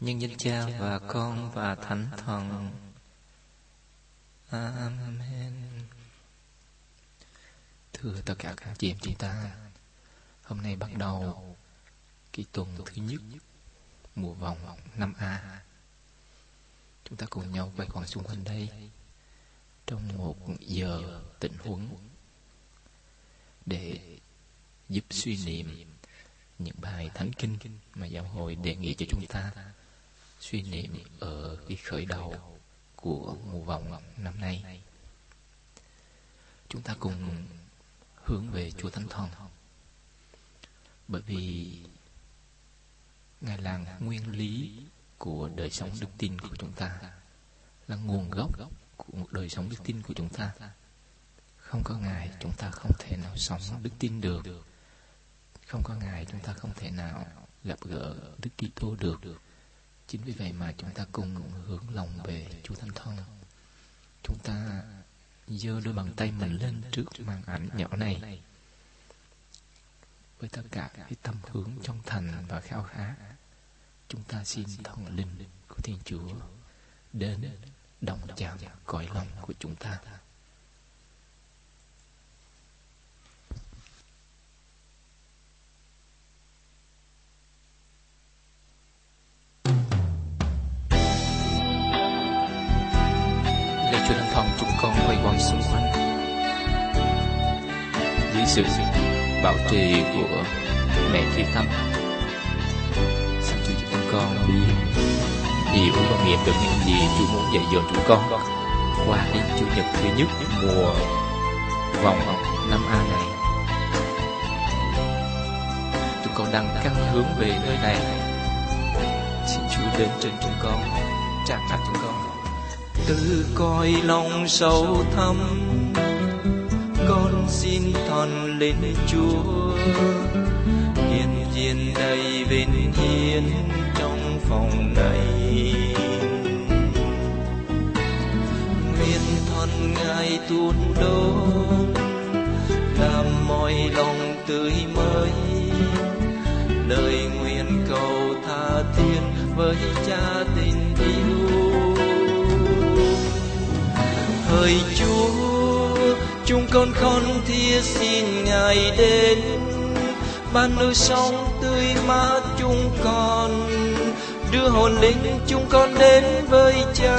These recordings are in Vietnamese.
nhân danh cha và con và thánh thần. Amen. Thưa tất cả các chị em chúng ta, hôm nay bắt đầu cái tuần thứ nhất, mùa vòng năm a. Chúng ta cùng nhau quay quần xung quanh đây, trong một giờ tịnh huấn, để giúp suy niệm những bài thánh kinh mà giáo hội đề nghị cho chúng ta suy niệm ở cái khởi đầu của mùa vọng năm nay. Chúng ta cùng hướng về Chúa Thánh Thần. Bởi vì Ngài là nguyên lý của đời sống đức tin của chúng ta, là nguồn gốc của đời sống đức tin của chúng ta. Không có Ngài chúng ta không thể nào sống đức tin được. Không có Ngài chúng ta không thể nào gặp gỡ Đức Kitô được Chính vì vậy mà chúng ta cùng hướng lòng về Chúa Thánh Thân. Chúng ta giơ đôi bàn tay mình lên trước màn ảnh nhỏ này với tất cả cái tâm hướng trong thành và khao khát, chúng ta xin thần linh của thiên chúa đến đồng chạm cõi lòng của chúng ta sự bảo trì của mẹ Thủy tâm. Xin chúa cho chúng con biết hiểu và nghiệm được những gì chúa muốn dạy dỗ chúng con, qua đến chủ nhật thứ nhất mùa vòng năm a này. Chúng con đang căng hướng về nơi này. Xin chúa đến trên chúng con, tràn ngập chúng con. Từ coi lòng sâu thẳm con xin thần lên chúa. Hiền diện đầy bên hiến trong phòng này. Nguyện thần ngài tuôn đô làm mọi lòng tươi mới. Lời nguyện cầu tha thiên với cha tình yêu. Hỡi Chúa chúng con khôn thia xin Ngài đến. Ban nơi sống tươi mát chúng con, đưa hồn linh chúng con đến với Cha.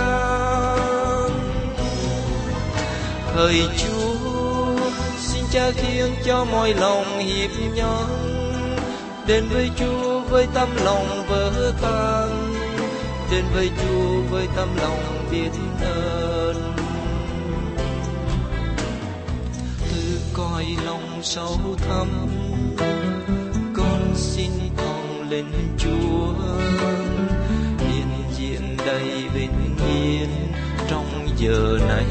Hỡi Chúa, xin Cha khiến cho mọi lòng hiệp nhau đến với Chúa với tâm lòng vỡ tan, đến với Chúa với tâm lòng biết ơn. Lòng sâu thẳm. Con xin thong lên chúa. Hiện diện đầy bình yên trong giờ này.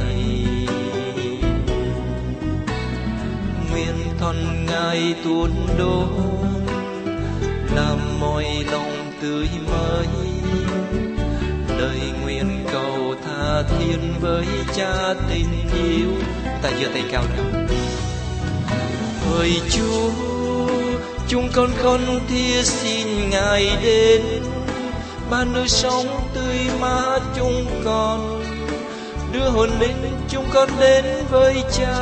Nguyện thân ngài tuôn đổ, làm mọi lòng tươi mới. Lời nguyện cầu tha thiên với cha tình yêu. Ta giơ tay cao nào hỡi Chúa, chúng con khôn thia xin Ngài đến. Ban nơi sống tươi mát chúng con, đưa hồn linh chúng con đến với Cha.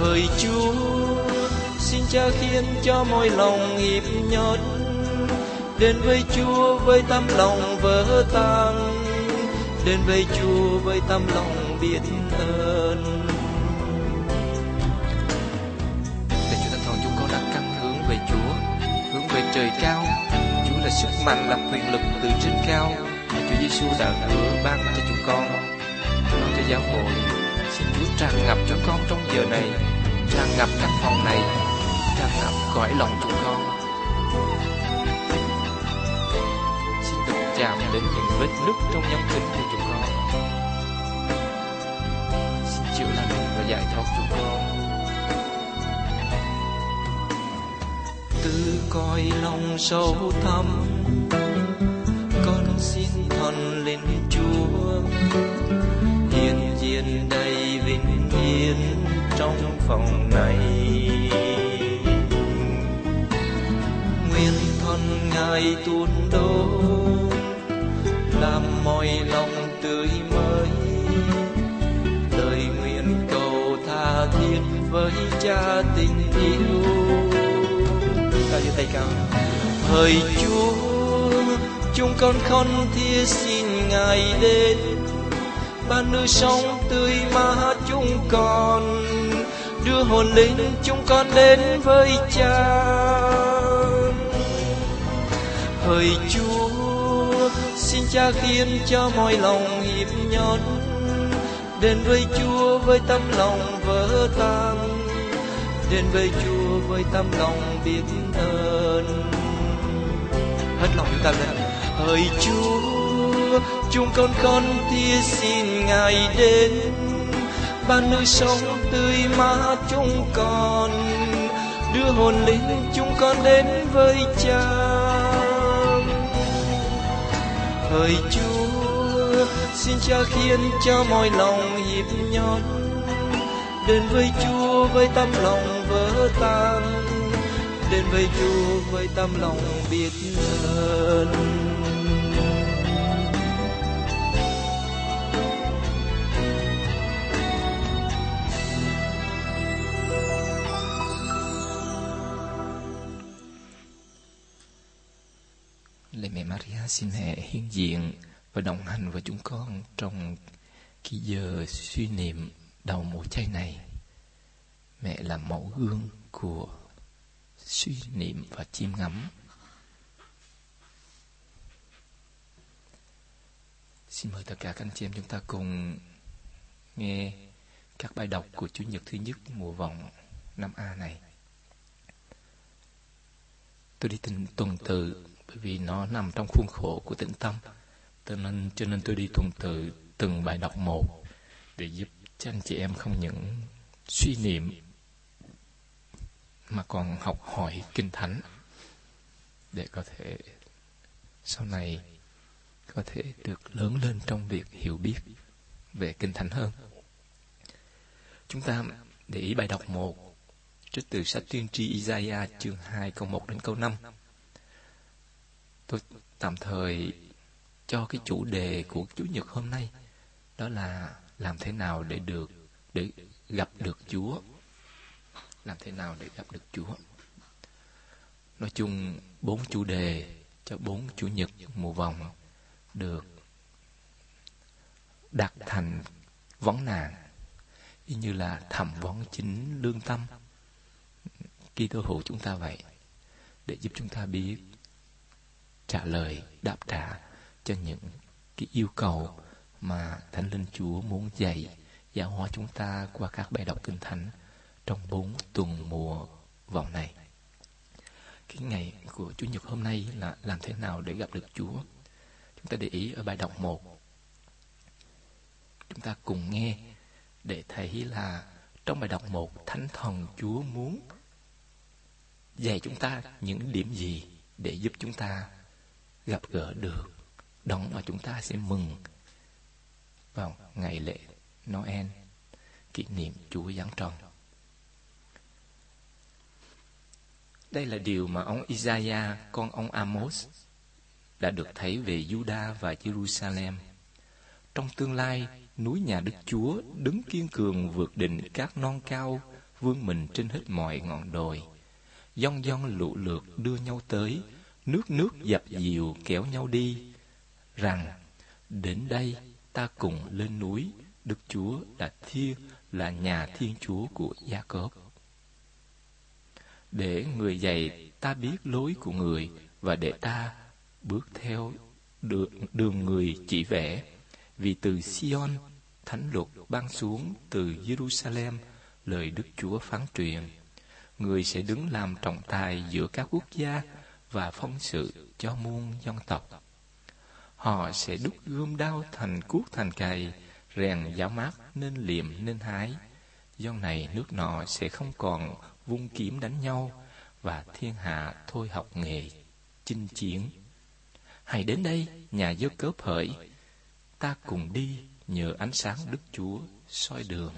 Hỡi Chúa, xin Cha khiến cho mọi lòng hiệp nhất đến với Chúa với tâm lòng vỡ tan, đến với Chúa với tâm lòng biết ơn. Trời cao. Chúa là sức mạnh, là quyền lực từ trên cao. Mà Chúa Giêsu đã hứa ban cho chúng con. Ban cho giáo hội, xin Chúa tràn ngập cho con trong giờ này, tràn ngập căn phòng này, tràn ngập cõi lòng chúng con. Xin được chạm đến những vết nứt trong nhân tính của chúng con. Xin chịu lành và giải thoát chúng con. Từ coi lòng sâu thẳm. Con xin thần lên chúa. Hiện diện đầy vinh yên trong phòng này. Nguyên thần ngài tuôn đổ, làm mọi lòng tươi mới. Lời nguyện cầu tha thiết với cha tình yêu thầy cao hỡi chúa, chúng con khôn thiết xin ngài đến. Ban nơi sống tươi mà chúng con đưa hồn linh chúng con đến với cha. Hỡi chúa, xin cha khiến cho mọi lòng hiệp nhón đến với chúa với tấm lòng vỡ tan, đến với chúa với tâm lòng biết ơn. Hết lòng chúng ta lên. Hỡi chúa, chúng con con tia xin ngài đến. Ban nơi sống tươi mát chúng con. Đưa hồn linh chúng con đến với cha. Hỡi chúa, xin cha khiến cho mọi lòng hiệp nhón đến với chúa với tâm lòng vỡ tan. Đến với chúa với tâm lòng biết ơn. Lạy mẹ Maria, xin mẹ hiện diện và đồng hành với chúng con trong khi giờ suy niệm đầu mùa chay này. Mẹ là mẫu gương của suy niệm và chiêm ngắm. Xin mời tất cả các anh chị em chúng ta cùng nghe các bài đọc của Chủ nhật thứ nhất mùa vọng năm A này. Tôi đi tình tuần tự bởi vì nó nằm trong khuôn khổ của tĩnh tâm. Cho nên, cho nên tôi đi tuần tự từng bài đọc một để giúp cho anh chị em không những suy niệm mà còn học hỏi kinh thánh để có thể sau này có thể được lớn lên trong việc hiểu biết về kinh thánh hơn. Chúng ta để ý bài đọc một trích từ sách tiên tri Isaiah chương 2 câu 1 đến câu 5. Tôi tạm thời cho cái chủ đề của Chủ nhật hôm nay đó là làm thế nào để được, để gặp được Chúa. Làm thế nào để gặp được Chúa. Nói chung, bốn chủ đề cho bốn chủ nhật mùa vòng được đặt thành vấn nạn y như là thẩm vấn chính lương tâm khi tôi hữu chúng ta vậy, để giúp chúng ta biết trả lời, đáp trả cho những cái yêu cầu mà Thánh Linh Chúa muốn dạy giáo hóa chúng ta qua các bài đọc kinh thánh trong bốn tuần mùa vòng này. Cái ngày của Chủ nhật hôm nay là làm thế nào để gặp được Chúa? Chúng ta để ý ở bài đọc một Chúng ta cùng nghe để thấy là trong bài đọc một, Thánh Thần Chúa muốn dạy chúng ta những điểm gì để giúp chúng ta gặp gỡ được đón mà chúng ta sẽ mừng vào ngày lễ Noel kỷ niệm Chúa giáng tròn. Đây là điều mà ông Isaiah, con ông Amos, đã được thấy về Juda và Jerusalem. Trong tương lai, núi nhà Đức Chúa đứng kiên cường vượt đỉnh các non cao, vươn mình trên hết mọi ngọn đồi. Dông dông lũ lượt đưa nhau tới, nước nước dập dìu kéo nhau đi, rằng đến đây ta cùng lên núi, Đức Chúa là thiên là nhà thiên chúa của Gia Cốp. Để người dạy ta biết lối của người và để ta bước theo đường, đường người chỉ vẽ. Vì từ Sion, thánh luật ban xuống từ Jerusalem, lời Đức Chúa phán truyền. Người sẽ đứng làm trọng tài giữa các quốc gia và phong sự cho muôn dân tộc. Họ sẽ đúc gươm đao thành cuốc thành cày, rèn giáo mát nên liềm nên hái. Do này nước nọ sẽ không còn vung kiếm đánh nhau, và thiên hạ thôi học nghề chinh chiến. Hãy đến đây, nhà dơ cớp hỡi, ta cùng đi nhờ ánh sáng Đức Chúa soi đường.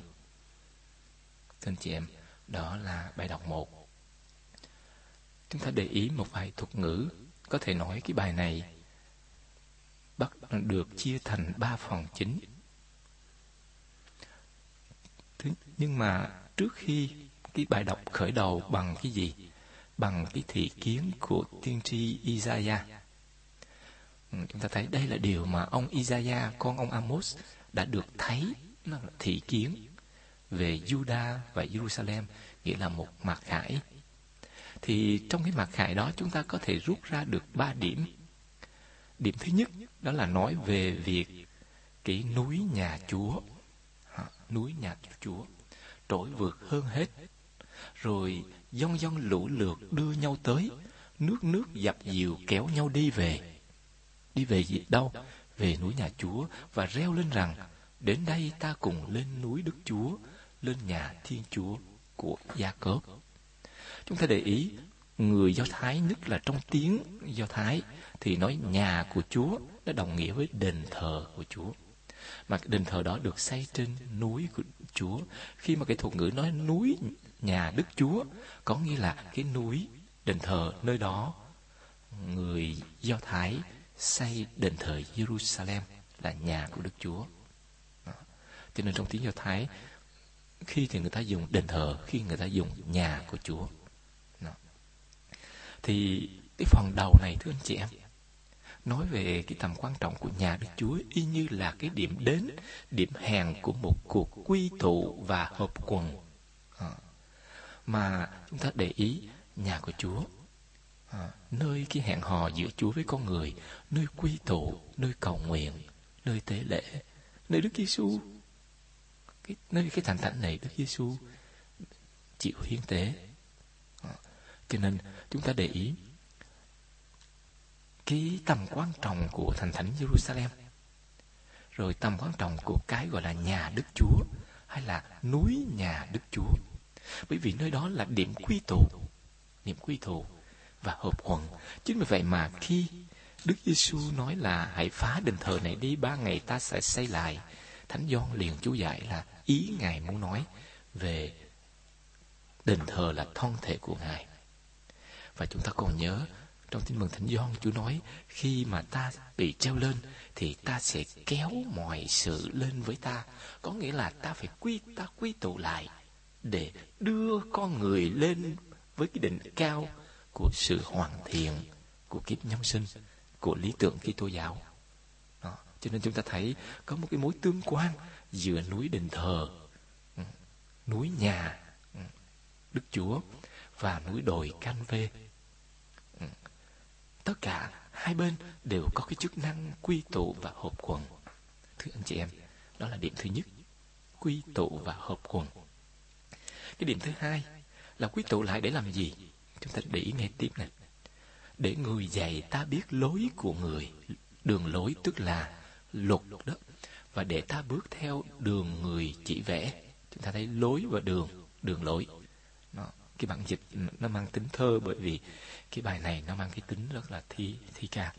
Thưa chị em, đó là bài đọc một. Chúng ta để ý một vài thuật ngữ có thể nói cái bài này bắt được chia thành ba phần chính. Thế, nhưng mà trước khi cái bài đọc khởi đầu bằng cái gì? Bằng cái thị kiến của tiên tri Isaiah. Ừ, chúng ta thấy đây là điều mà ông Isaiah, con ông Amos, đã được thấy nó là thị kiến về Judah và Jerusalem, nghĩa là một mặt khải. Thì trong cái mặt khải đó chúng ta có thể rút ra được ba điểm. Điểm thứ nhất đó là nói về việc cái núi nhà Chúa, núi nhà Chúa trỗi vượt hơn hết. Rồi dông dông lũ lượt đưa nhau tới, nước nước dập dìu kéo nhau đi về. Đi về gì đâu? Về núi nhà Chúa và reo lên rằng, đến đây ta cùng lên núi Đức Chúa, lên nhà Thiên Chúa của Gia Cớp. Chúng ta để ý, người Do Thái, nhất là trong tiếng Do Thái, thì nói nhà của Chúa, nó đồng nghĩa với đền thờ của Chúa. Mà đền thờ đó được xây trên núi của Chúa. Khi mà cái thuật ngữ nói núi nhà Đức Chúa, có nghĩa là cái núi, đền thờ nơi đó, người Do Thái xây đền thờ Jerusalem là nhà của Đức Chúa. Cho nên trong tiếng Do Thái, khi thì người ta dùng đền thờ, khi người ta dùng nhà của Chúa. Thì cái phần đầu này thưa anh chị em, nói về cái tầm quan trọng của nhà Đức Chúa y như là cái điểm đến, điểm hẹn của một cuộc quy tụ và hợp quần. À, mà chúng ta để ý nhà của Chúa, à, nơi cái hẹn hò giữa Chúa với con người, nơi quy tụ, nơi cầu nguyện, nơi tế lễ, nơi Đức Giêsu, cái nơi cái thành thánh này Đức Giêsu chịu hiến tế. À, cho nên chúng ta để ý cái tầm quan trọng của thành thánh Jerusalem. Rồi tầm quan trọng của cái gọi là nhà Đức Chúa hay là núi nhà Đức Chúa. Bởi vì nơi đó là điểm quy tụ, điểm quy tụ và hợp quần chính vì vậy mà khi Đức Giêsu nói là hãy phá đền thờ này đi, ba ngày ta sẽ xây lại. Thánh Gioan liền chú giải là ý Ngài muốn nói về đền thờ là thân thể của Ngài. Và chúng ta còn nhớ trong tin mừng Thánh Gioan Chúa nói khi mà ta bị treo lên thì ta sẽ kéo mọi sự lên với ta. Có nghĩa là ta phải quy ta quy tụ lại để đưa con người lên với cái đỉnh cao của sự hoàn thiện của kiếp nhân sinh của lý tưởng Kitô giáo. Đó. Cho nên chúng ta thấy có một cái mối tương quan giữa núi đền thờ, ừ, núi nhà ừ, Đức Chúa và núi đồi Can Vê tất cả hai bên đều có cái chức năng quy tụ và hợp quần. Thưa anh chị em, đó là điểm thứ nhất, quy tụ và hợp quần. Cái điểm thứ hai là quy tụ lại để làm gì? Chúng ta để ý nghe tiếp này. Để người dạy ta biết lối của người, đường lối tức là luật đó. Và để ta bước theo đường người chỉ vẽ. Chúng ta thấy lối và đường, đường lối. Nó, cái bản dịch nó mang tính thơ bởi vì cái bài này nó mang cái tính rất là thi thi ca.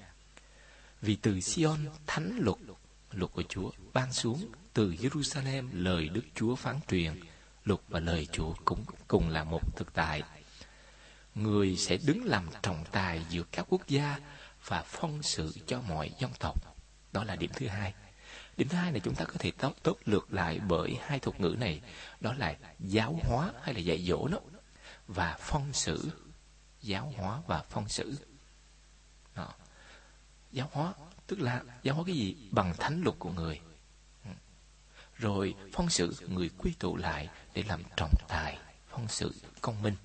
Vì từ Sion thánh luật luật của Chúa ban xuống, từ Jerusalem lời Đức Chúa phán truyền luật và lời Chúa cũng cùng là một thực tại. Người sẽ đứng làm trọng tài giữa các quốc gia và phong sự cho mọi dân tộc. Đó là điểm thứ hai. Điểm thứ hai này chúng ta có thể tốt tốt lược lại bởi hai thuật ngữ này. Đó là giáo hóa hay là dạy dỗ nó và phong sử. Giáo hóa và phong sử. Đó. giáo hóa, tức là giáo hóa cái gì? Bằng thánh luật của người. Rồi phong sự người quy tụ lại để làm trọng tài, phong sự công minh.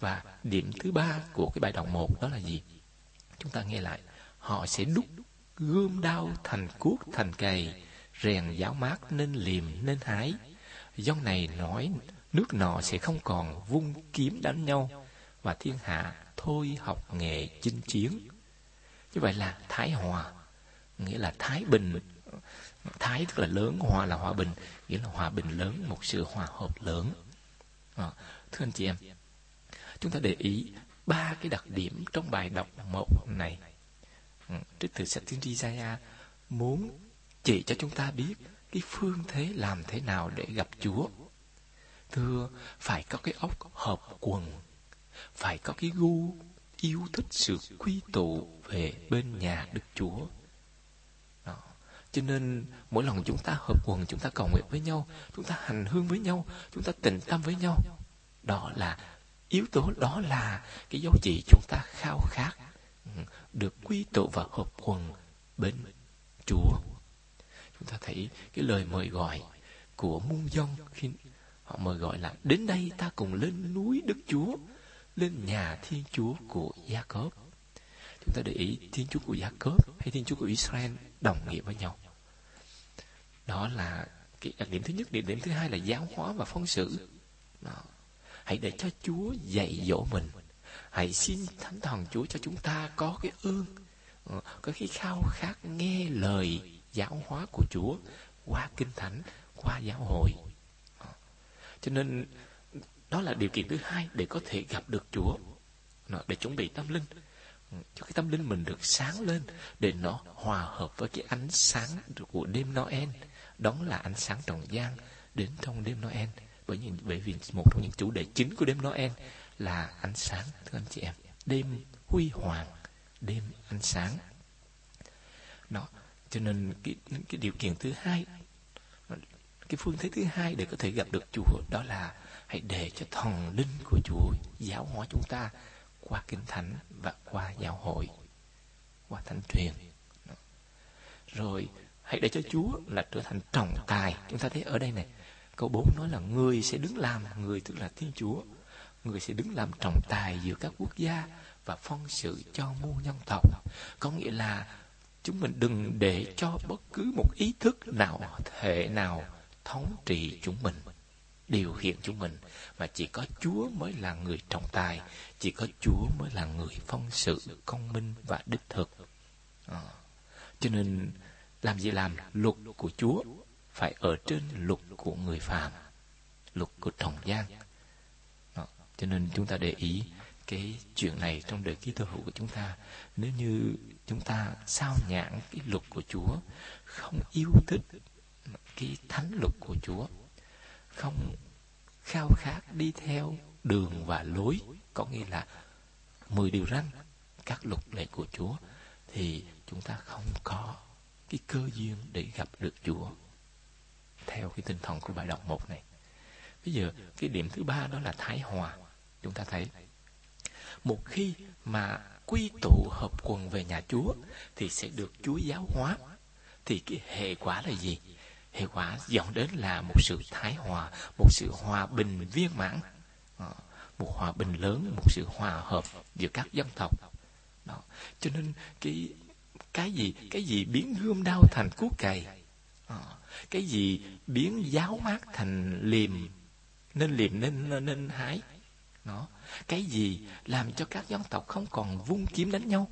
Và điểm thứ ba của cái bài đoạn một đó là gì? Chúng ta nghe lại. Họ sẽ đúc gươm đao thành cuốc, thành cày, rèn giáo mát nên liềm, nên hái. Dòng này nói nước nọ sẽ không còn vung kiếm đánh nhau và thiên hạ thôi học nghề chinh chiến. Như vậy là thái hòa nghĩa là thái bình. Thái tức là lớn hòa là hòa bình nghĩa là hòa bình lớn một sự hòa hợp lớn. À, thưa anh chị em chúng ta để ý ba cái đặc điểm trong bài đọc một này. Ừ, Trích từ sách tiên tri muốn chỉ cho chúng ta biết cái phương thế làm thế nào để gặp Chúa thưa phải có cái ốc hợp quần phải có cái gu yêu thích sự quy tụ về bên nhà Đức Chúa. Đó. Cho nên mỗi lần chúng ta hợp quần, chúng ta cầu nguyện với nhau, chúng ta hành hương với nhau, chúng ta tình tâm với nhau. Đó là yếu tố, đó là cái dấu chỉ chúng ta khao khát ừ, được quy tụ và hợp quần bên Chúa. Chúng ta thấy cái lời mời gọi của muôn dân khi họ mời gọi là đến đây ta cùng lên núi Đức Chúa, lên nhà Thiên Chúa của Gia Cốp. Chúng ta để ý Thiên Chúa của Gia Cốp hay Thiên Chúa của Israel đồng nghĩa với nhau. Đó là cái đặc điểm thứ nhất, điểm, điểm thứ hai là giáo hóa và phong sự. Đó. Hãy để cho Chúa dạy dỗ mình. Hãy xin Thánh Thần Chúa cho chúng ta có cái ơn, ờ, có cái khao khát nghe lời giáo hóa của Chúa qua Kinh Thánh, qua giáo hội. Cho nên đó là điều kiện thứ hai để có thể gặp được Chúa, để chuẩn bị tâm linh. Cho cái tâm linh mình được sáng lên để nó hòa hợp với cái ánh sáng của đêm Noel. Đó là ánh sáng tròn gian đến trong đêm Noel. Bởi vì bởi vì một trong những chủ đề chính của đêm Noel là ánh sáng thưa anh chị em. Đêm huy hoàng đêm ánh sáng. Đó cho nên cái cái điều kiện thứ hai cái phương thế thứ hai để có thể gặp được Chúa, đó là hãy để cho thần linh của Chúa giáo hóa chúng ta qua kinh thánh và qua giáo hội, qua thánh truyền. Rồi, hãy để cho Chúa là trở thành trọng tài. Chúng ta thấy ở đây này, câu 4 nói là người sẽ đứng làm người, tức là Thiên Chúa. Người sẽ đứng làm trọng tài giữa các quốc gia và phong sự cho muôn nhân tộc. Có nghĩa là chúng mình đừng để cho bất cứ một ý thức nào, thể nào thống trị chúng mình, điều khiển chúng mình. Mà chỉ có Chúa mới là người trọng tài, chỉ có Chúa mới là người phong sự công minh và đích thực. À. cho nên làm gì làm? Luật của Chúa phải ở trên luật của người phàm, luật của trọng gian. À. cho nên chúng ta để ý cái chuyện này trong đời ký thơ hữu của chúng ta. Nếu như chúng ta sao nhãn cái luật của Chúa, không yêu thích cái thánh luật của Chúa không khao khát đi theo đường và lối có nghĩa là mười điều răn các luật lệ của Chúa thì chúng ta không có cái cơ duyên để gặp được Chúa theo cái tinh thần của bài đọc một này. Bây giờ, cái điểm thứ ba đó là thái hòa. Chúng ta thấy, một khi mà quy tụ hợp quần về nhà Chúa, thì sẽ được Chúa giáo hóa. Thì cái hệ quả là gì? Hệ quả dẫn đến là một sự thái hòa, một sự hòa bình viên mãn, ờ, một hòa bình lớn, một sự hòa hợp giữa các dân tộc. Đó. Cho nên cái cái gì cái gì biến gươm đao thành cuốc cày? Ờ, cái gì biến giáo mát thành liềm nên liềm nên nên, nên hái? Nó cái gì làm cho các dân tộc không còn vung kiếm đánh nhau?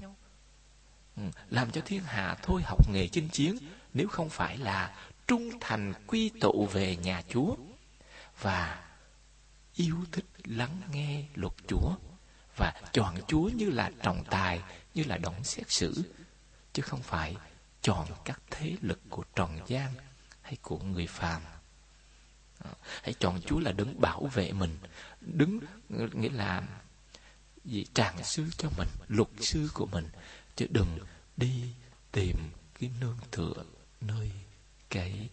Ừ, làm cho thiên hạ thôi học nghề chinh chiến nếu không phải là trung thành quy tụ về nhà chúa và yêu thích lắng nghe luật chúa và chọn chúa như là trọng tài, như là đổng xét xử, chứ không phải chọn các thế lực của tròn gian hay của người phàm. À, hãy chọn chúa là đứng bảo vệ mình đứng nghĩa là gì? Tràng sư cho mình, luật sư của mình, chứ đừng đi tìm cái nương tựa nơi cái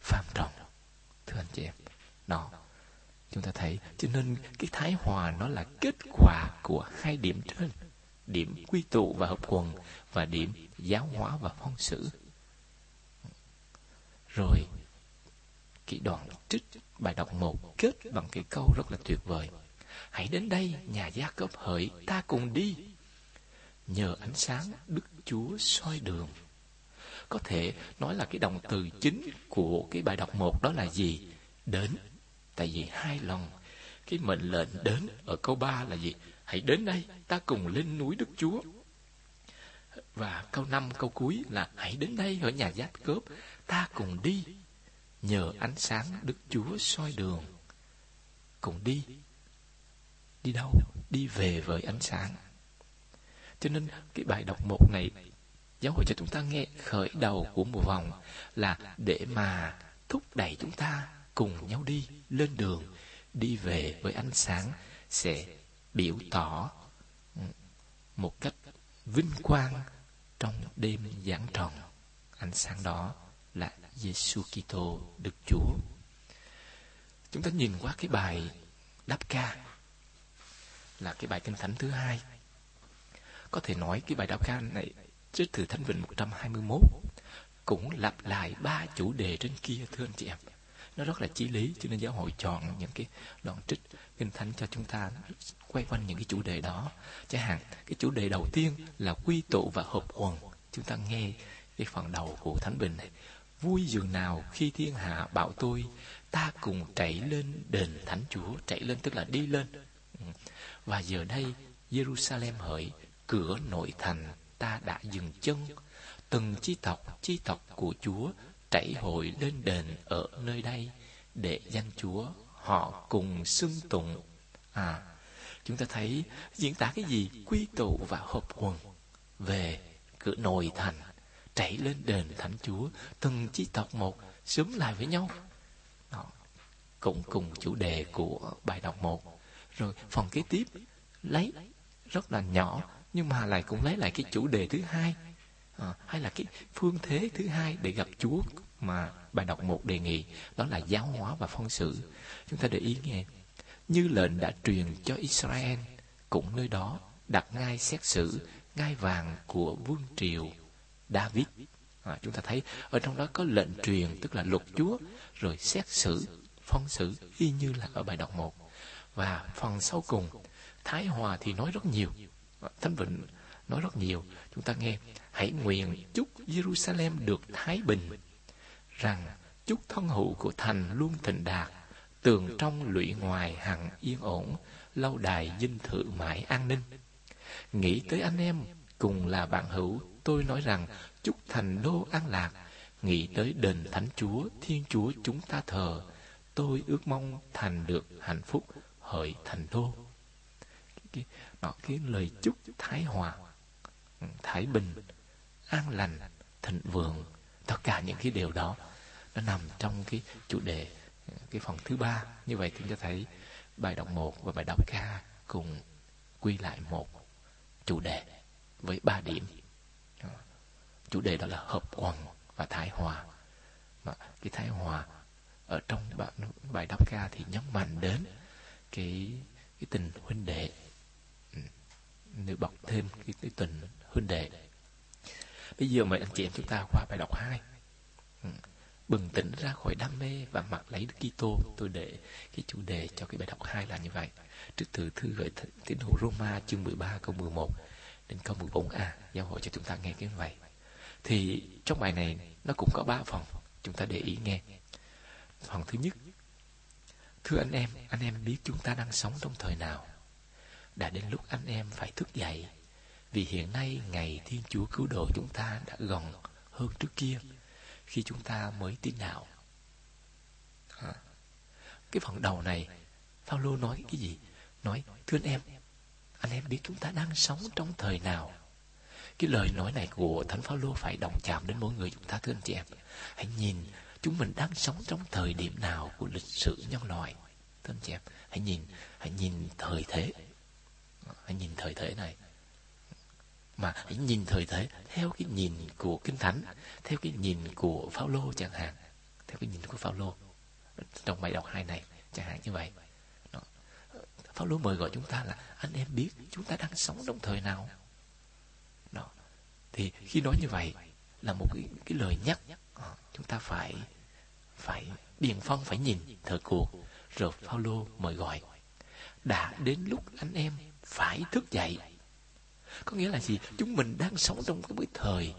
phạm trọng thưa anh chị em, đó, chúng ta thấy, cho nên cái thái hòa nó là kết quả của hai điểm trên, điểm quy tụ và hợp quần và điểm giáo hóa và phong sử rồi, cái đoạn trích, bài đọc một kết bằng cái câu rất là tuyệt vời. Hãy đến đây, nhà gia cấp hỡi, ta cùng đi. Nhờ ánh sáng đức chúa soi đường có thể nói là cái động từ chính của cái bài đọc một đó là gì? Đến. Tại vì hai lần cái mệnh lệnh đến ở câu ba là gì? Hãy đến đây, ta cùng lên núi đức chúa. Và câu năm, câu cuối là hãy đến đây ở nhà giáp cớp ta cùng đi nhờ ánh sáng đức chúa soi đường. Cùng đi. Đi đâu? Đi về với ánh sáng. Cho nên cái bài đọc một này giáo hội cho chúng ta nghe khởi đầu của mùa vòng là để mà thúc đẩy chúng ta cùng nhau đi lên đường, đi về với ánh sáng sẽ biểu tỏ ừ, một cách vinh quang trong đêm giảng tròn. Ánh sáng đó là Giêsu Kitô, Đức Chúa. Chúng ta nhìn qua cái bài đáp ca, là cái bài kinh thánh thứ hai. Có thể nói cái bài đáp ca này trích từ Thánh Vịnh 121 cũng lặp lại ba chủ đề trên kia thưa anh chị em. Nó rất là chí lý cho nên giáo hội chọn những cái đoạn trích kinh thánh cho chúng ta quay quanh những cái chủ đề đó. Chẳng hạn cái chủ đề đầu tiên là quy tụ và hợp quần. Chúng ta nghe cái phần đầu của Thánh Bình này. Vui dường nào khi thiên hạ bảo tôi ta cùng chạy lên đền Thánh Chúa, chạy lên tức là đi lên. Ừ. Và giờ đây Jerusalem hỡi, cửa nội thành ta đã dừng chân từng chi tộc chi tộc của Chúa chảy hội lên đền ở nơi đây để danh Chúa họ cùng xưng tụng. À, chúng ta thấy diễn tả cái gì? Quy tụ và hợp quần về cửa nội thành chảy lên đền Thánh Chúa từng chi tộc một sớm lại với nhau. Đó. Cũng cùng chủ đề của bài đọc một. Rồi phần kế tiếp lấy rất là nhỏ nhưng mà lại cũng lấy lại cái chủ đề thứ hai à, hay là cái phương thế thứ hai để gặp Chúa mà bài đọc một đề nghị đó là giáo hóa và phong sự chúng ta để ý nghe. Như lệnh đã truyền cho Israel cũng nơi đó đặt ngai xét xử ngai vàng của vương triều David. À, chúng ta thấy ở trong đó có lệnh truyền tức là luật Chúa rồi xét xử phong xử y như là ở bài đọc một. Và phần sau cùng Thái Hòa thì nói rất nhiều. Thánh Vịnh nói rất nhiều. Chúng ta nghe, hãy nguyện chúc Jerusalem được thái bình, rằng chúc thân hữu của thành luôn thịnh đạt, tường trong lụy ngoài hằng yên ổn, lâu đài dinh thự mãi an ninh. Nghĩ tới anh em cùng là bạn hữu, tôi nói rằng chúc thành đô an lạc. Nghĩ tới đền thánh chúa, thiên chúa chúng ta thờ, tôi ước mong thành được hạnh phúc, hỡi thành đô đó, cái lời chúc thái hòa ừ, thái bình an lành thịnh vượng tất cả những cái điều đó nó nằm trong cái chủ đề ừ, cái phần thứ ba như vậy chúng ta thấy bài đọc một và bài đọc ca cùng quy lại một chủ đề với ba điểm chủ đề đó là hợp quần và thái hòa mà cái thái hòa ở trong bài, đọc ca thì nhấn mạnh đến cái cái tình huynh đệ nếu bọc thêm cái, cái tuần huynh đề. bây giờ mời anh chị em chúng ta qua bài đọc hai. Ừ. Bừng tỉnh ra khỏi đam mê và mặc lấy Đức Kitô tôi để cái chủ đề cho cái bài đọc hai là như vậy. Trước từ thư gửi tín hữu Roma chương 13 câu 11 đến câu 14a giáo hội cho chúng ta nghe cái như vậy. Thì trong bài này nó cũng có ba phần chúng ta để ý nghe. Phần thứ nhất thưa anh em anh em biết chúng ta đang sống trong thời nào? Đã đến lúc anh em phải thức dậy vì hiện nay ngày Thiên Chúa cứu độ chúng ta đã gần hơn trước kia khi chúng ta mới tin đạo. À, cái phần đầu này Phaolô nói cái gì? Nói thưa anh em, anh em biết chúng ta đang sống trong thời nào? Cái lời nói này của Thánh Phaolô phải đồng chạm đến mỗi người chúng ta thưa anh chị em. Hãy nhìn chúng mình đang sống trong thời điểm nào của lịch sử nhân loại. Thưa anh chị em, hãy nhìn, hãy nhìn thời thế. Hãy nhìn thời thế này. Mà hãy nhìn thời thế theo cái nhìn của kinh thánh theo cái nhìn của Phaolô chẳng hạn theo cái nhìn của Phaolô. Trong bài đọc hai này chẳng hạn như vậy. Đó. Phaolô mời gọi chúng ta là anh em biết chúng ta đang sống trong thời nào? Đó. thì khi nói như vậy là một cái, cái lời nhắc ờ, chúng ta phải phải điền phong phải nhìn thời cuộc. Rồi phao lô mời gọi đã đến lúc anh em phải thức dậy. Có nghĩa là gì? Chúng mình đang sống trong cái thời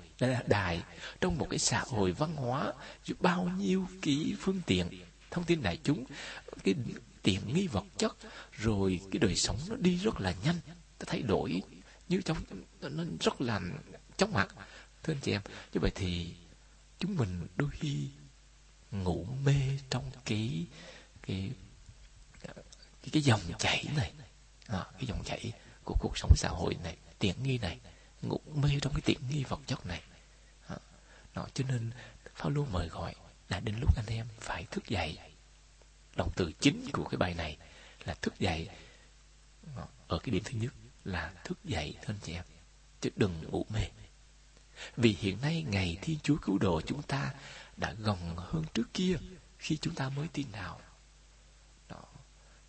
đại trong một cái xã hội văn hóa bao nhiêu cái phương tiện. Thông tin đại chúng cái tiện nghi vật chất rồi cái đời sống nó đi rất là nhanh nó thay đổi như trong nó rất là chóng mặt. Thưa anh chị em như vậy thì chúng mình đôi khi ngủ mê trong cái cái cái, cái dòng chảy này à, cái dòng chảy của cuộc sống xã hội này tiện nghi này ngủ mê trong cái tiện nghi vật chất này. Ờ, Đó, cho nên Phaolô mời gọi là đến lúc anh em phải thức dậy. Động từ chính của cái bài này là thức dậy. Ờ, ở cái điểm thứ nhất là thức dậy thân chị em chứ đừng ngủ mê. Vì hiện nay ngày thiên chúa cứu độ chúng ta đã gần hơn trước kia khi chúng ta mới tin nào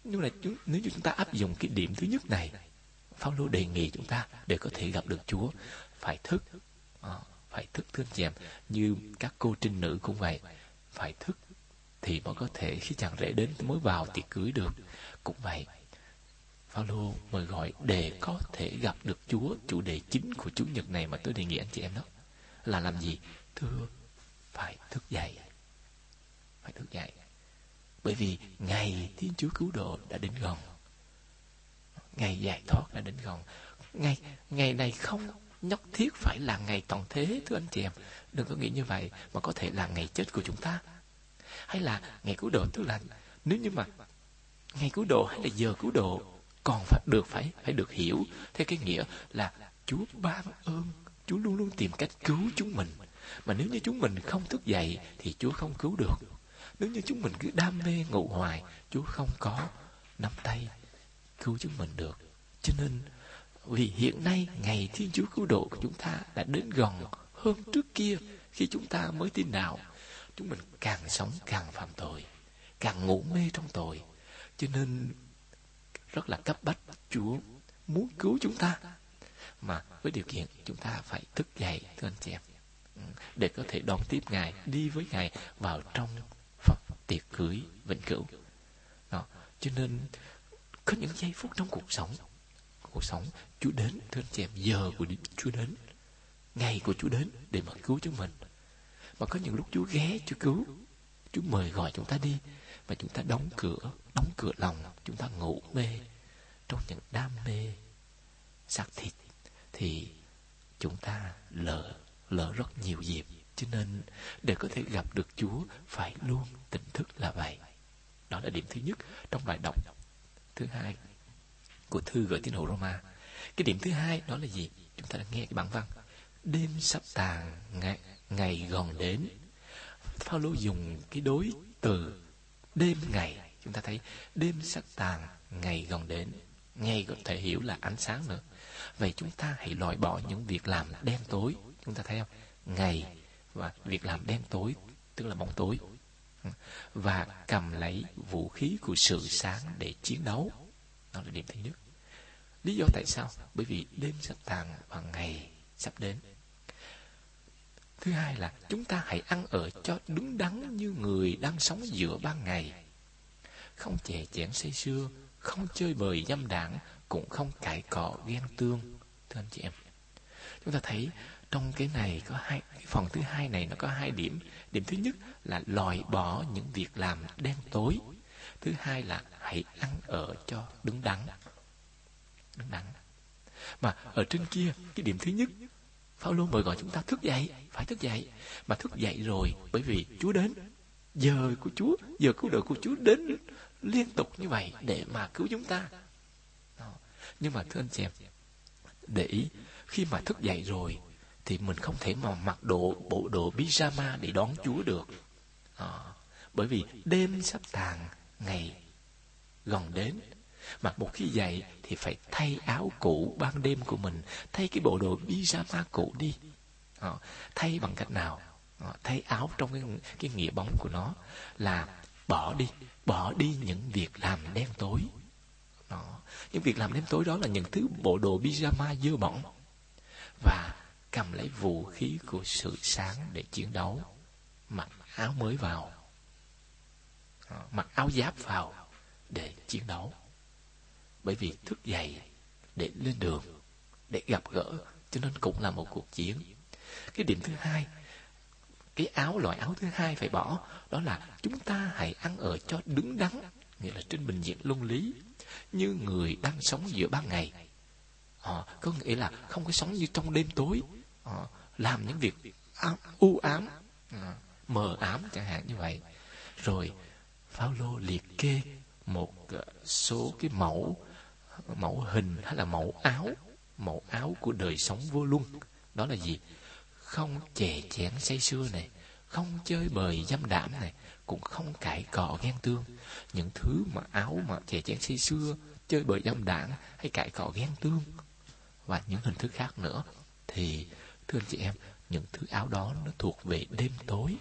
nhưng là chúng, nếu như chúng ta áp dụng cái điểm thứ nhất này Phaolô đề nghị chúng ta để có thể gặp được Chúa phải thức à, phải thức thương anh chị em. Như các cô trinh nữ cũng vậy phải thức thì mới có thể khi chàng rể đến mới vào tiệc cưới được. Cũng vậy Phaolô mời gọi để có thể gặp được Chúa chủ đề chính của chủ nhật này mà tôi đề nghị anh chị em đó là làm gì? Thưa phải thức dậy. Phải thức dậy bởi vì ngày Thiên Chúa cứu độ đã đến gần. Ngày giải thoát đã đến gần. Ngày ngày này không nhất thiết phải là ngày toàn thế, thưa anh chị em. Đừng có nghĩ như vậy, mà có thể là ngày chết của chúng ta. Hay là ngày cứu độ, tức là nếu như mà ngày cứu độ hay là giờ cứu độ còn phải được, phải phải được hiểu, theo cái nghĩa là Chúa ban ơn, Chúa luôn luôn tìm cách cứu chúng mình. Mà nếu như chúng mình không thức dậy thì Chúa không cứu được nếu như chúng mình cứ đam mê ngủ hoài, Chúa không có nắm tay cứu chúng mình được. Cho nên, vì hiện nay ngày Thiên Chúa cứu độ của chúng ta đã đến gần hơn trước kia, khi chúng ta mới tin đạo, chúng mình càng sống càng phạm tội, càng ngủ mê trong tội. Cho nên, rất là cấp bách, Chúa muốn cứu chúng ta. Mà với điều kiện chúng ta phải thức dậy, thưa anh chị em ừ, để có thể đón tiếp ngài, đi với ngài vào trong tiệc cưới vĩnh cửu. Đó, cho nên có những giây phút trong cuộc sống cuộc sống, Chúa đến, thưa anh chị em, giờ của Chúa đến, ngày của Chúa đến để mà cứu chúng mình. Mà có những lúc Chúa ghé Chúa cứu, Chúa mời gọi chúng ta đi và chúng ta đóng cửa đóng cửa lòng, chúng ta ngủ mê. Trong những đam mê xác thịt thì chúng ta lỡ lỡ rất nhiều dịp cho nên để có thể gặp được Chúa phải luôn tỉnh thức là vậy. Đó là điểm thứ nhất trong bài đọc thứ hai của thư gửi tín hữu Roma. Cái điểm thứ hai đó là gì? Chúng ta đã nghe cái bản văn. Đêm sắp tàn ngày, ngày gần đến. Phaolô dùng cái đối từ đêm ngày. Chúng ta thấy đêm sắp tàn ngày gần đến. Ngày có thể hiểu là ánh sáng nữa. Vậy chúng ta hãy loại bỏ những việc làm đen tối. Chúng ta thấy không? Ngày và việc làm đen tối, tức là bóng tối. Và cầm lấy vũ khí của sự sáng để chiến đấu. Đó là điểm thứ nhất lý do tại sao? Bởi vì đêm sắp tàn và ngày sắp đến. Thứ hai là chúng ta hãy ăn ở cho đứng đắn như người đang sống giữa ban ngày. Không chè chẽn say sưa, không chơi bời dâm đảng, cũng không cãi cọ ghen tương. Thưa anh chị em, chúng ta thấy trong cái này có hai, cái phần thứ hai này nó có hai điểm. Điểm thứ nhất là loại bỏ những việc làm đen tối. Thứ hai là hãy ăn ở cho đứng đắn. Đứng đắn. Mà ở trên kia, cái điểm thứ nhất, Phaolô mời gọi chúng ta thức dậy. Phải thức dậy. Mà thức dậy rồi, bởi vì Chúa đến. Giờ của Chúa, giờ cứu độ của Chúa đến liên tục như vậy để mà cứu chúng ta. Nhưng mà thưa anh chị em, để ý, khi mà thức dậy rồi thì mình không thể mà mặc đồ bộ đồ pyjama để đón Chúa được. À, bởi vì đêm sắp tàn ngày gần đến. Mà một khi dậy thì phải thay áo cũ ban đêm của mình thay cái bộ đồ pyjama cũ đi. À, thay bằng cách nào? À, thay áo trong cái cái nghĩa bóng của nó là bỏ đi bỏ đi những việc làm đen tối. Đó. những việc làm đêm tối đó là những thứ bộ đồ pyjama dơ bẩn. Và cầm lấy vũ khí của sự sáng để chiến đấu mặc áo mới vào mặc áo giáp vào để chiến đấu. Bởi vì thức dậy để lên đường để gặp gỡ cho nên cũng là một cuộc chiến. Cái điểm thứ hai cái áo loại áo thứ hai phải bỏ đó là chúng ta hãy ăn ở cho đứng đắn nghĩa là trên bình diện luân lý như người đang sống giữa ban ngày. À, có nghĩa là không có sống như trong đêm tối. Ờ, làm những việc u ám ờ, mờ ám chẳng hạn như vậy. Rồi, Phaolô liệt kê một ờ, số cái mẫu mẫu hình hay là mẫu áo mẫu áo của đời sống vô luân. Đó là gì? Không chè chén say sưa này, không chơi bời dâm đảm này, cũng không cãi cọ ghen tương. Những thứ mà áo mà chè chén say sưa, chơi bời dâm đảm hay cãi cọ ghen tương và những hình thức khác nữa thì thưa anh chị em những thứ áo đó nó thuộc về đêm tối.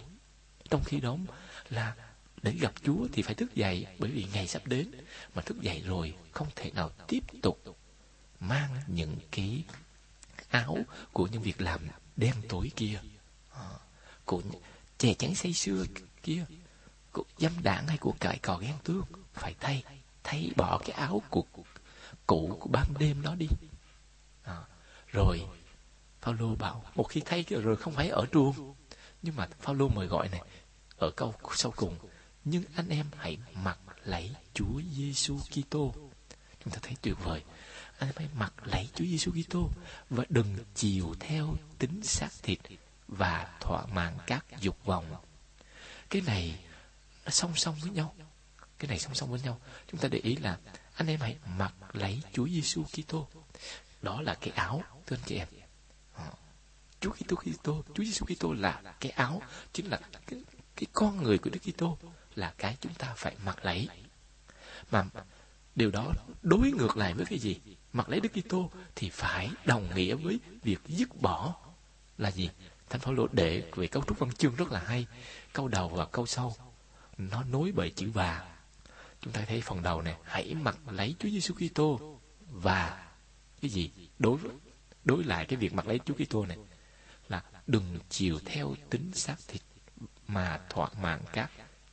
Trong khi đó là để gặp Chúa thì phải thức dậy bởi vì ngày sắp đến. Mà thức dậy rồi không thể nào tiếp tục mang những cái áo của những việc làm đen tối kia. Ờ, của chè chén say xưa kia của dâm đảng hay của cải cò ghen tuông. Phải thay thay bỏ cái áo của cũ của ban đêm đó đi. À, rồi Phaolô bảo, một khi thấy rồi không phải ở truông nhưng mà Phaolô mời gọi này, ở câu sau cùng, nhưng anh em hãy mặc lấy Chúa Giêsu Kitô. Chúng ta thấy tuyệt vời. Anh em hãy mặc lấy Chúa Giêsu Kitô và đừng chiều theo tính xác thịt và thỏa mãn các dục vọng. Cái này nó song song với nhau. Cái này song song với nhau. Chúng ta để ý là anh em hãy mặc lấy Chúa Giêsu Kitô. Đó là cái áo, thưa anh chị em. Chúa Kitô Kitô Chúa Giêsu Kitô là cái áo chính là cái, cái con người của Đức Kitô là cái chúng ta phải mặc lấy. Mà điều đó đối ngược lại với cái gì? Mặc lấy Đức Kitô thì phải đồng nghĩa với việc dứt bỏ là gì? Thánh Phaolô để về cấu trúc văn chương rất là hay. Câu đầu và câu sau nó nối bởi chữ và. Chúng ta thấy phần đầu này hãy mặc lấy Chúa Giêsu Kitô và cái gì? Đối với đối lại cái việc mặc lấy Chúa Kitô này là đừng chiều theo tính xác thịt mà thỏa mãn các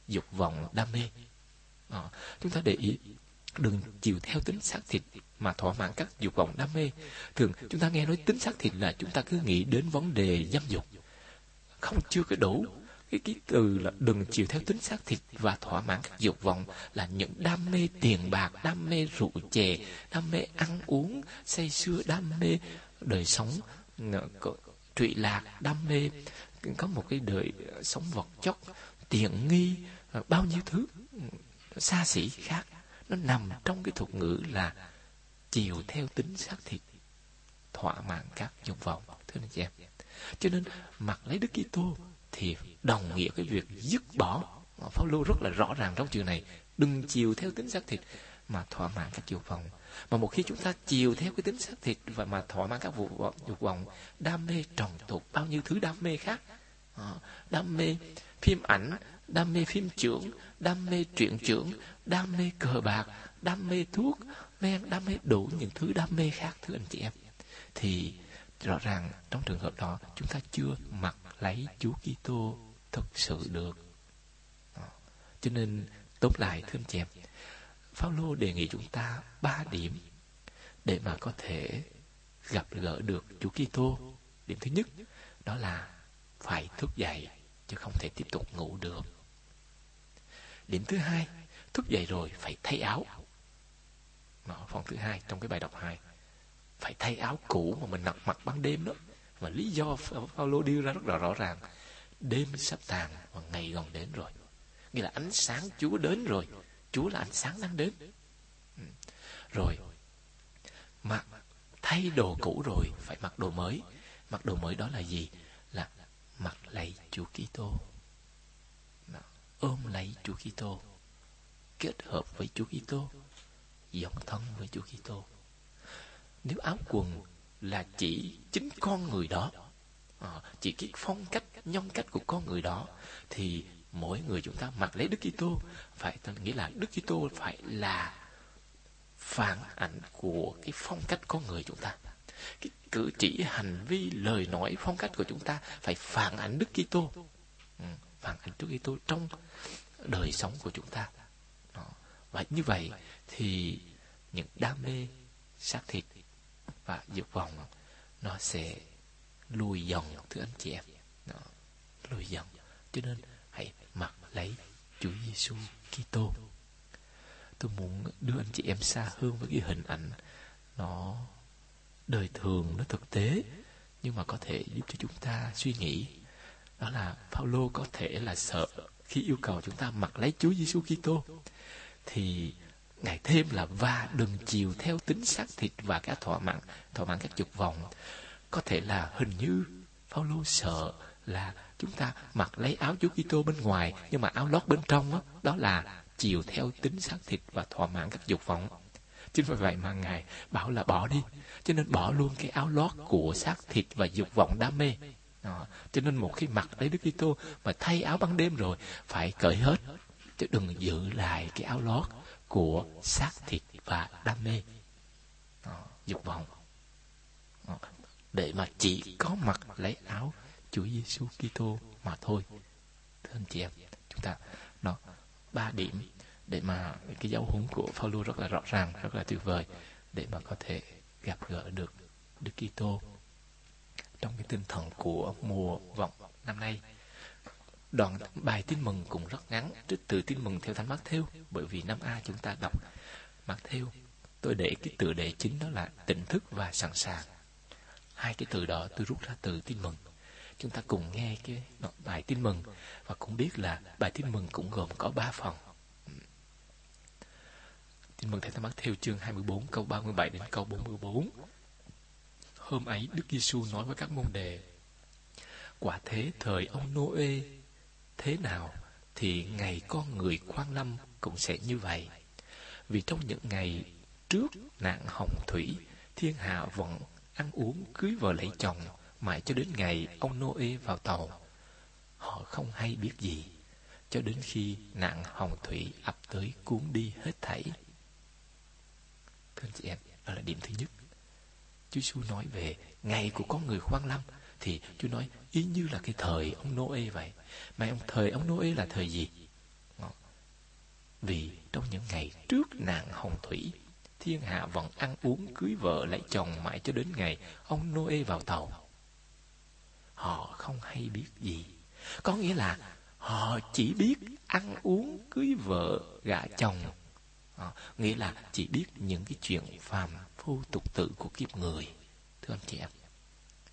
dục vọng đam mê. À, chúng ta để ý đừng chiều theo tính xác thịt mà thỏa mãn các dục vọng đam mê. Thường chúng ta nghe nói tính xác thịt là chúng ta cứ nghĩ đến vấn đề dâm dục. Không chưa có đủ. Cái ký từ là đừng chiều theo tính xác thịt và thỏa mãn các dục vọng là những đam mê tiền bạc đam mê rượu chè đam mê ăn uống say sưa đam mê đời sống. Ờ, trụy lạc đam mê, có một cái đời sống vật chất, tiện nghi, bao nhiêu thứ ừ, xa xỉ khác. Nó nằm trong cái thuật ngữ là chiều theo tính xác thịt, thỏa mãn các dục vọng, thưa anh chị em. Cho nên mặc lấy đức kitô thì đồng nghĩa cái việc dứt bỏ. Ờ, Phao-lô rất là rõ ràng trong chuyện này. Đừng chiều theo tính xác thịt mà thỏa mãn các dục vọng mà một khi chúng ta chiều theo cái tính xác thịt và mà thỏa mãn các vụ dục vọng đam mê trồng tục bao nhiêu thứ đam mê khác. À, đam mê phim ảnh đam mê phim trưởng đam mê truyện trưởng đam mê cờ bạc đam mê thuốc men đam mê đủ những thứ đam mê khác thưa anh chị em. Thì rõ ràng trong trường hợp đó chúng ta chưa mặc lấy Chúa Kitô thực sự được. Ờ, cho nên tốt lại thưa anh chị em Phaolô đề nghị chúng ta ba điểm để mà có thể gặp gỡ được Chúa Kitô. Điểm thứ nhất đó là phải thức dậy chứ không thể tiếp tục ngủ được. Điểm thứ hai, thức dậy rồi phải thay áo. Đó, phần thứ hai trong cái bài đọc hai phải thay áo cũ mà mình mặc mặc ban đêm đó. Và lý do Phaolô đưa ra rất là rõ ràng. Đêm sắp tàn và ngày gần đến rồi. Nghĩa là ánh sáng Chúa đến rồi Chúa là ánh sáng đang đến. Ừ. Rồi, mặc thay đồ cũ rồi phải mặc đồ mới. Mặc đồ mới đó là gì? Là mặc lấy Chúa Kitô. Ôm lấy Chúa Kitô. Kết hợp với Chúa Kitô. Dòng thân với Chúa Kitô. Nếu áo quần là chỉ chính con người đó, à, chỉ cái phong cách, nhân cách của con người đó, thì mỗi người chúng ta mặc lấy Đức Kitô. Phải nghĩa là Đức Kitô phải là phản ảnh của cái phong cách con người chúng ta. Cái cử chỉ hành vi lời nói phong cách của chúng ta phải phản ảnh Đức Kitô. Ừ, phản ảnh Đức Kitô trong đời sống của chúng ta. Đó. và như vậy thì những đam mê xác thịt và dục vọng nó sẽ lùi dần thưa anh chị em. Đó. lùi dần cho nên lấy Chúa Giêsu Kitô. Tôi muốn đưa anh chị em xa hơn với cái hình ảnh nó đời thường, nó thực tế nhưng mà có thể giúp cho chúng ta suy nghĩ. Đó là Phaolô có thể là sợ khi yêu cầu chúng ta mặc lấy Chúa Giêsu Kitô thì ngài thêm là và đừng chiều theo tính xác thịt và các thỏa mãn thỏa mãn các dục vọng có thể là hình như Phaolô sợ là chúng ta mặc lấy áo Chúa Kitô bên ngoài nhưng mà áo lót bên trong đó, đó là chiều theo tính xác thịt và thỏa mãn các dục vọng chính vì vậy mà ngài bảo là bỏ đi cho nên bỏ luôn cái áo lót của xác thịt và dục vọng đam mê đó. cho nên một khi mặc lấy đức kitô mà thay áo ban đêm rồi phải cởi hết chứ đừng giữ lại cái áo lót của xác thịt và đam mê đó. dục vọng đó. để mà chỉ có mặc lấy áo Chúa Giêsu Kitô mà thôi thưa anh chị em chúng ta nó ba điểm để mà cái giáo huấn của Phaolô rất là rõ ràng, rất là tuyệt vời để mà có thể gặp gỡ được Đức Kitô trong cái tinh thần của mùa vọng năm nay. Đoạn bài tin mừng cũng rất ngắn, trích từ tin mừng theo Thánh Matthew, bởi vì năm A chúng ta đọc Matthew. Tôi để cái tựa đề chính đó là tỉnh thức và sẵn sàng. Hai cái từ đó tôi rút ra từ tin mừng. Chúng ta cùng nghe cái bài tin mừng và cũng biết là bài tin mừng cũng gồm có ba phần. Tin mừng Thánh Thánh theo chương 24 câu 37 đến câu 44. Hôm ấy Đức Giêsu nói với các môn đệ Quả thế thời ông Noe thế nào thì ngày con người khoan lâm cũng sẽ như vậy. Vì trong những ngày trước nạn hồng thủy, thiên hạ vẫn ăn uống cưới vợ lấy chồng mãi cho đến ngày ông Noe vào tàu. Họ không hay biết gì cho đến khi nạn hồng thủy ập tới cuốn đi hết thảy. Thưa anh chị em, đó là điểm thứ nhất. Chúa Giêsu nói về ngày của con người khoan lâm thì Chúa nói y như là cái thời ông Noe vậy. Mà ông thời ông Noe là thời gì? Vì trong những ngày trước nạn hồng thủy, thiên hạ vẫn ăn uống cưới vợ lấy chồng mãi cho đến ngày ông Noe vào tàu. Họ không hay biết gì. Có nghĩa là họ chỉ biết ăn uống cưới vợ gả chồng. À, nghĩa là chỉ biết những cái chuyện phàm phu tục tự của kiếp người. Thưa anh chị em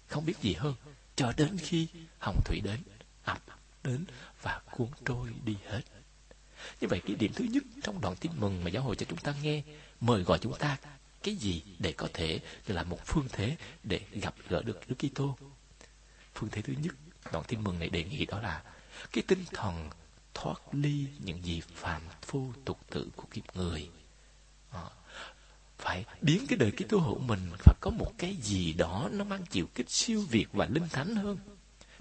không biết gì hơn. Cho đến khi hồng thủy đến ập đến và cuốn trôi đi hết. Như vậy cái điểm thứ nhất trong đoạn tin mừng mà giáo hội cho chúng ta nghe mời gọi chúng ta cái gì để có thể là một phương thế để gặp gỡ được Đức Kitô phương thế thứ nhất đoạn tin mừng này đề nghị đó là cái tinh thần thoát ly những gì phàm phu tục tự của kiếp người. À, phải biến cái đời Kitô hữu mình phải có một cái gì đó nó mang chiều kích siêu việt và linh thánh hơn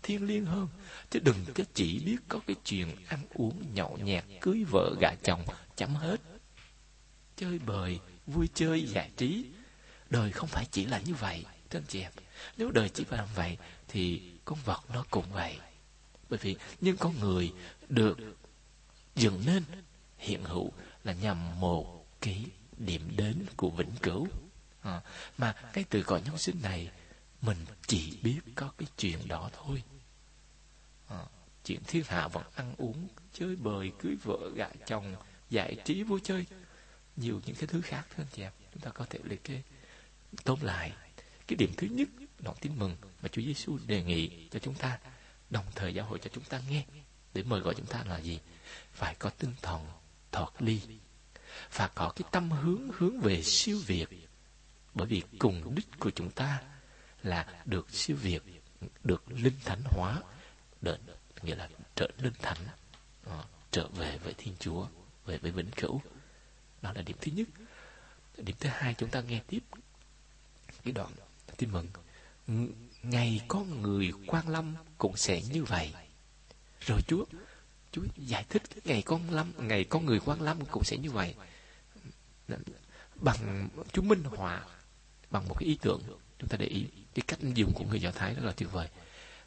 thiên liêng hơn. Chứ đừng có chỉ biết có cái chuyện ăn uống nhậu nhẹt cưới vợ gả chồng chấm hết. Chơi bời vui chơi giải trí. Đời không phải chỉ là như vậy thưa anh chị em. Nếu đời chỉ làm vậy thì con vật nó cũng vậy. Bởi vì nhưng con người được dựng nên hiện hữu là nhằm một cái điểm đến của vĩnh cửu. À, mà cái từ gọi nhân sinh này mình chỉ biết có cái chuyện đó thôi. À, chuyện thiên hạ vẫn ăn uống chơi bời cưới vợ gả chồng giải trí vui chơi nhiều những cái thứ khác thôi anh chị em chúng ta có thể liệt kê. Tóm lại cái điểm thứ nhất đoạn tin mừng mà Chúa Giêsu đề nghị cho chúng ta đồng thời giáo hội cho chúng ta nghe để mời gọi chúng ta là gì? Phải có tinh thần thoát ly và có cái tâm hướng hướng về siêu việt. Bởi vì cùng đích của chúng ta là được siêu việt được linh thánh hóa đợi, nghĩa là trở linh thánh à, trở về với thiên chúa về với vĩnh cửu. Đó là điểm thứ nhất. Điểm thứ hai chúng ta nghe tiếp cái đoạn tin mừng ngày có người quan lâm cũng sẽ như vậy. Rồi chúa chúa giải thích ngày con lâm, ngày có người quan lâm cũng sẽ như vậy. Bằng Chúa minh họa, bằng một cái ý tưởng, chúng ta để ý cái cách dùng của người do thái rất là tuyệt vời.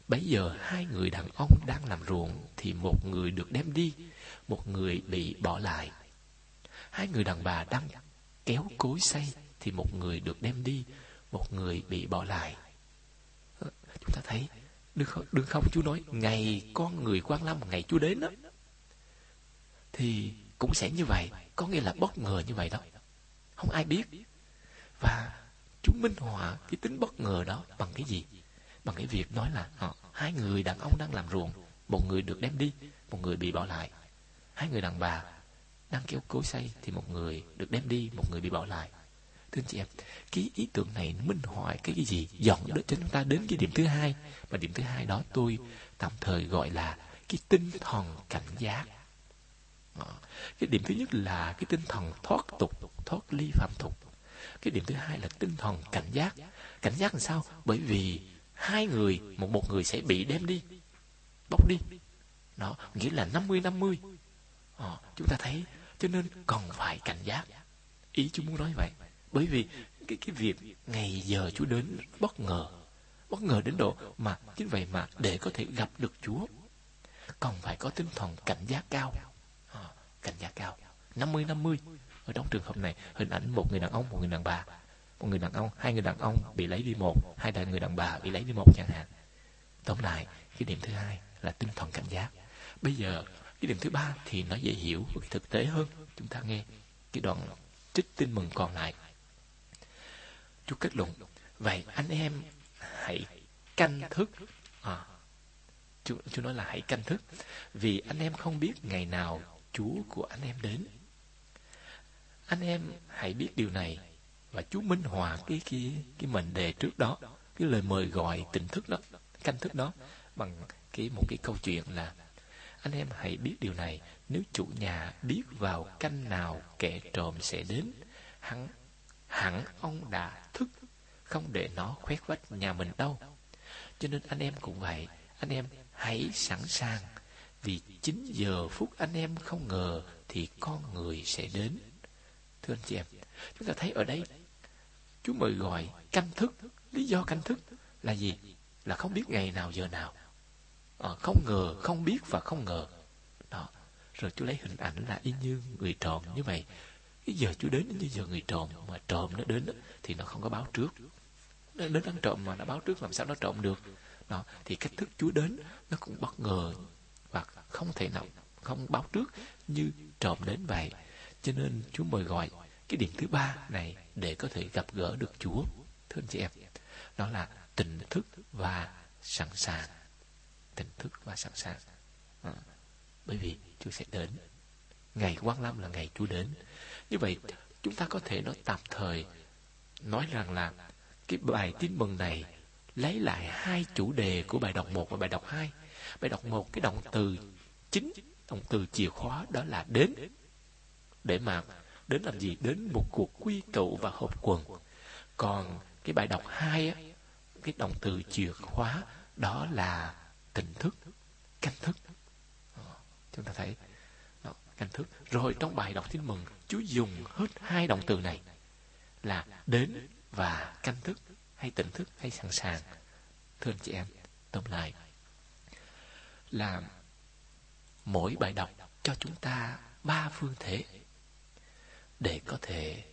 Bấy giờ hai người đàn ông đang làm ruộng thì một người được đem đi, một người bị bỏ lại. Hai người đàn bà đang kéo cối xây thì một người được đem đi, một người bị bỏ lại chúng ta thấy đừng không, đừng không Chúa nói ngày con người quan lâm ngày Chúa đến đó. Thì cũng sẽ như vậy có nghĩa là bất ngờ như vậy đó. Không ai biết. Và chúng minh họa cái tính bất ngờ đó bằng cái gì? Bằng cái việc nói là họ, hai người đàn ông đang làm ruộng một người được đem đi một người bị bỏ lại. Hai người đàn bà đang kéo cối xay thì một người được đem đi một người bị bỏ lại thưa anh chị em cái ý tưởng này minh họa cái, cái gì? Dọn cho chúng ta đến cái điểm thứ hai. Và điểm thứ hai đó tôi tạm thời gọi là cái tinh thần cảnh giác. Ờ, cái điểm thứ nhất là cái tinh thần thoát tục thoát ly phạm tục. Cái điểm thứ hai là tinh thần cảnh giác. Cảnh giác làm sao? Bởi vì hai người một một người sẽ bị đem đi bóc đi. Đó nghĩa là 50 50 ờ, chúng ta thấy cho nên cần phải cảnh giác. Ý chú muốn nói vậy bởi vì cái cái việc ngày giờ Chúa đến bất ngờ bất ngờ đến độ mà chính vậy mà để có thể gặp được Chúa còn phải có tinh thần cảnh giác cao. À, cảnh giác cao. 50 50 ở trong trường hợp này hình ảnh một người đàn ông một người đàn bà. Một người đàn ông hai người đàn ông bị lấy đi một hai đại người đàn bà bị lấy đi một chẳng hạn. Tóm lại cái điểm thứ hai là tinh thần cảnh giác. Bây giờ cái điểm thứ ba thì nó dễ hiểu và thực tế hơn. Chúng ta nghe cái đoạn trích tin mừng còn lại. Chúa kết luận. Vậy anh em hãy canh thức. À, Chúa, Chúa nói là hãy canh thức. Vì anh em không biết ngày nào Chúa của anh em đến. Anh em hãy biết điều này và Chúa minh họa cái cái cái mệnh đề trước đó cái lời mời gọi tỉnh thức đó canh thức đó bằng cái một cái câu chuyện là anh em hãy biết điều này. Nếu chủ nhà biết vào canh nào kẻ trộm sẽ đến hắn hẳn ông đã thức không để nó khoét vách nhà mình đâu. Cho nên anh em cũng vậy anh em hãy sẵn sàng. Vì 9 giờ phút anh em không ngờ thì con người sẽ đến. Thưa anh chị em chúng ta thấy ở đây Chúa mời gọi canh thức. Lý do canh thức là gì? Là không biết ngày nào giờ nào. À, không ngờ không biết và không ngờ. Đó. Rồi Chúa lấy hình ảnh là y như người tròn như vậy cái giờ Chúa đến như giờ người trộm mà trộm nó đến thì nó không có báo trước. Nó đến ăn trộm mà nó báo trước làm sao nó trộm được? Đó thì cách thức Chúa đến nó cũng bất ngờ và không thể nào không báo trước như trộm đến vậy. Cho nên Chúa mời gọi cái điểm thứ ba này để có thể gặp gỡ được Chúa thưa anh chị em. Đó là tỉnh thức và sẵn sàng. Tỉnh thức và sẵn sàng. À, bởi vì Chúa sẽ đến ngày quan lâm là ngày Chúa đến như vậy chúng ta có thể nói tạm thời nói rằng là cái bài tin mừng này lấy lại hai chủ đề của bài đọc 1 và bài đọc 2. Bài đọc 1 cái động từ chính, động từ chìa khóa đó là đến. Để mà đến làm gì? Đến một cuộc quy tụ và hợp quần. Còn cái bài đọc 2 á, cái động từ chìa khóa đó là tỉnh thức, canh thức. Ờ, chúng ta thấy canh thức. Rồi trong bài đọc tin mừng, Chúa dùng hết hai động từ này là đến và canh thức hay tỉnh thức hay sẵn sàng. Thưa anh chị em tóm lại là mỗi bài đọc cho chúng ta ba phương thể để có thể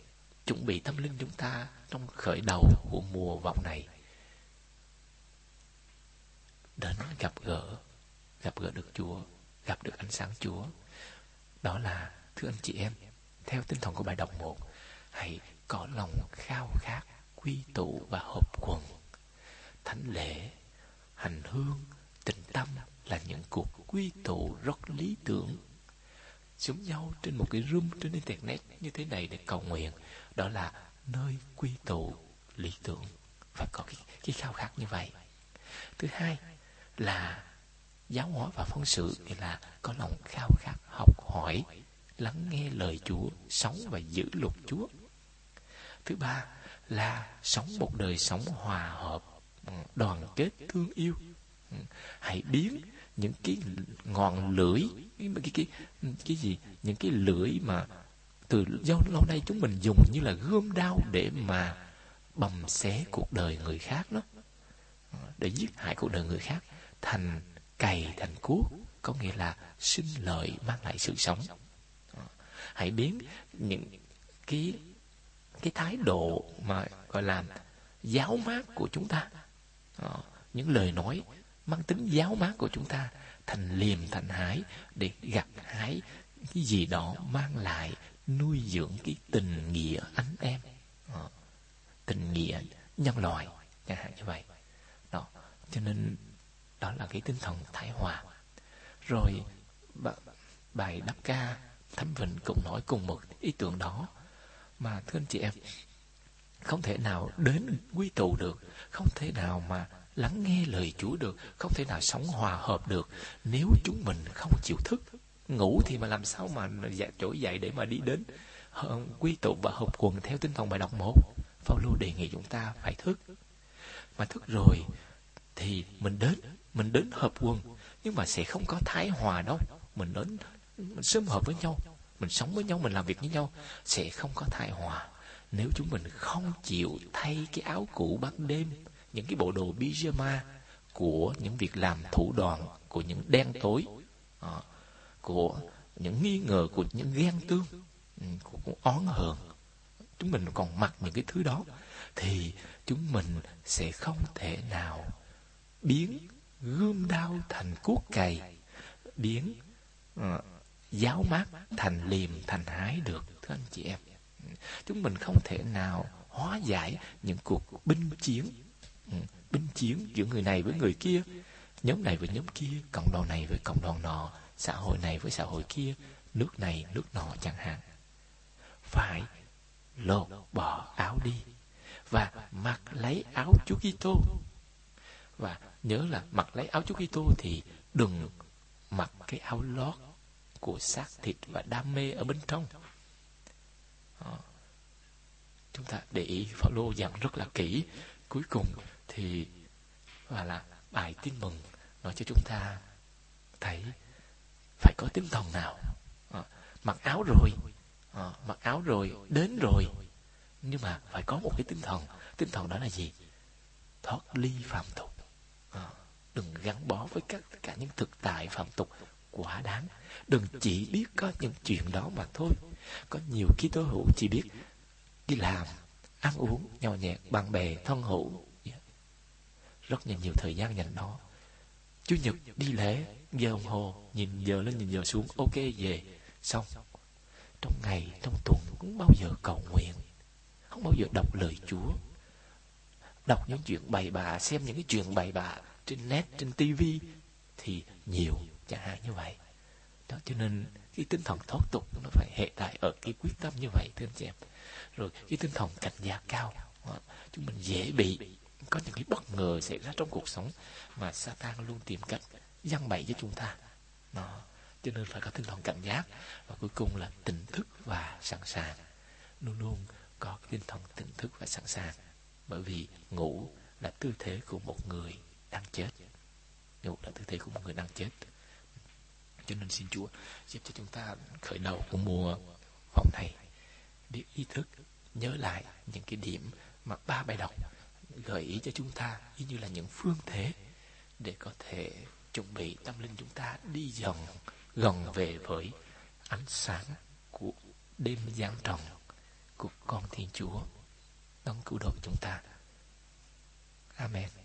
chuẩn bị tâm linh chúng ta trong khởi đầu của mùa vọng này. Đến gặp gỡ gặp gỡ được Chúa gặp được ánh sáng Chúa đó là thưa anh chị em theo tinh thần của bài đọc một hãy có lòng khao khát quy tụ và hợp quần. Thánh lễ hành hương tình tâm là những cuộc quy tụ rất lý tưởng. Chúng nhau trên một cái room trên internet như thế này để cầu nguyện đó là nơi quy tụ lý tưởng. Phải có cái, cái khao khát như vậy. Thứ hai là giáo hóa và phóng sự nghĩa là có lòng khao khát học hỏi lắng nghe lời Chúa sống và giữ luật Chúa. Thứ ba là sống một đời sống hòa hợp đoàn kết thương yêu. Ừ, hãy biến những cái ngọn lưỡi cái cái cái, cái gì những cái lưỡi mà từ do lâu nay chúng mình dùng như là gươm đao để mà bầm xé cuộc đời người khác đó. Ừ, để giết hại cuộc đời người khác thành cày thành cuốc, có nghĩa là sinh lợi mang lại sự sống. Hãy biến những cái cái thái độ mà, gọi là, giáo mát của chúng ta ờ, những lời nói mang tính giáo mát của chúng ta thành liềm, thành hái để gặt hái cái gì đó mang lại nuôi dưỡng cái tình nghĩa anh em ờ, tình nghĩa nhân loại, chẳng hạn như vậy. Đó, cho nên đó là cái tinh thần thái hòa. Rồi bài đáp ca Thấm vịnh cũng nói cùng một ý tưởng đó. Mà thưa anh chị em không thể nào đến quy tụ được không thể nào mà lắng nghe lời Chúa được không thể nào sống hòa hợp được nếu chúng mình không chịu thức. Ngủ thì mà làm sao mà dạ, trỗi dậy để mà đi đến quy tụ và hợp quần theo tinh thần bài đọc một? Phaolô đề nghị chúng ta phải thức. Mà thức rồi thì mình đến, mình đến hợp quần nhưng mà sẽ không có thái hòa đâu. Mình đến mình sớm hợp với nhau, mình sống với nhau, mình làm việc với nhau sẽ không có thái hòa. Nếu chúng mình không chịu thay cái áo cũ ban đêm, những cái bộ đồ pyjama của những việc làm thủ đoàn, của những đen tối, à, của những nghi ngờ, của những ghen tương, ừ, của của oán hờn, chúng mình còn mặc những cái thứ đó thì chúng mình sẽ không thể nào biến gươm đao thành cuốc cày biến uh, giáo mát thành liềm thành hái được thưa anh chị em. Chúng mình không thể nào hóa giải những cuộc binh chiến ừ, binh chiến giữa người này với người kia nhóm này với nhóm kia cộng đoàn này với cộng đoàn nọ xã hội này với xã hội kia nước này nước nọ chẳng hạn. Phải lột bỏ áo đi và mặc lấy áo Chúa Kitô và nhớ là mặc lấy áo Chúa Kitô thì đừng mặc cái áo lót của xác thịt và đam mê ở bên trong. Đó. chúng ta để ý Phaolô dặn rất là kỹ. Cuối cùng thì và là bài tin mừng nói cho chúng ta thấy phải có tinh thần nào. À, mặc áo rồi à, mặc áo rồi đến rồi. Nhưng mà phải có một cái tinh thần. Tinh thần đó là gì? Thoát ly phạm tục gắn bó với các, tất cả những thực tại phạm tục quá đáng. Đừng chỉ biết có những chuyện đó mà thôi. Có nhiều ký tố hữu chỉ biết đi làm, ăn uống, nhỏ nhẹt bạn bè, thân hữu. Rất nhiều nhiều thời gian dành đó. Chủ nhật đi lễ, giờ đồng hồ, nhìn giờ lên, nhìn giờ xuống, ok, về. Xong. Trong ngày, trong tuần cũng bao giờ cầu nguyện. Không bao giờ đọc lời Chúa. Đọc những chuyện bày bạ, xem những cái chuyện bày bạ trên net, trên tivi thì nhiều, chẳng hạn như vậy. Đó, cho nên cái tinh thần thoát tục nó phải hệ tại ở cái quyết tâm như vậy, thưa anh chị em. Rồi cái tinh thần cảnh giác cao đó. chúng mình dễ bị, có những cái bất ngờ xảy ra trong cuộc sống mà Satan luôn tìm cách giăng bậy cho chúng ta. Đó, cho nên phải có tinh thần cảnh giác và cuối cùng là tỉnh thức và sẵn sàng. Luôn luôn có tinh thần tỉnh thức và sẵn sàng, bởi vì ngủ là tư thế của một người đang chết nếu là tư thế của một người đang chết cho nên xin Chúa giúp cho chúng ta khởi đầu của mùa phòng này biết ý thức, nhớ lại những cái điểm mà ba bài đọc gợi ý cho chúng ta như như là những phương thế để có thể chuẩn bị tâm linh chúng ta đi dần, gần về với ánh sáng của đêm giáng trần của con Thiên Chúa, đấng cứu độ chúng ta. Amen.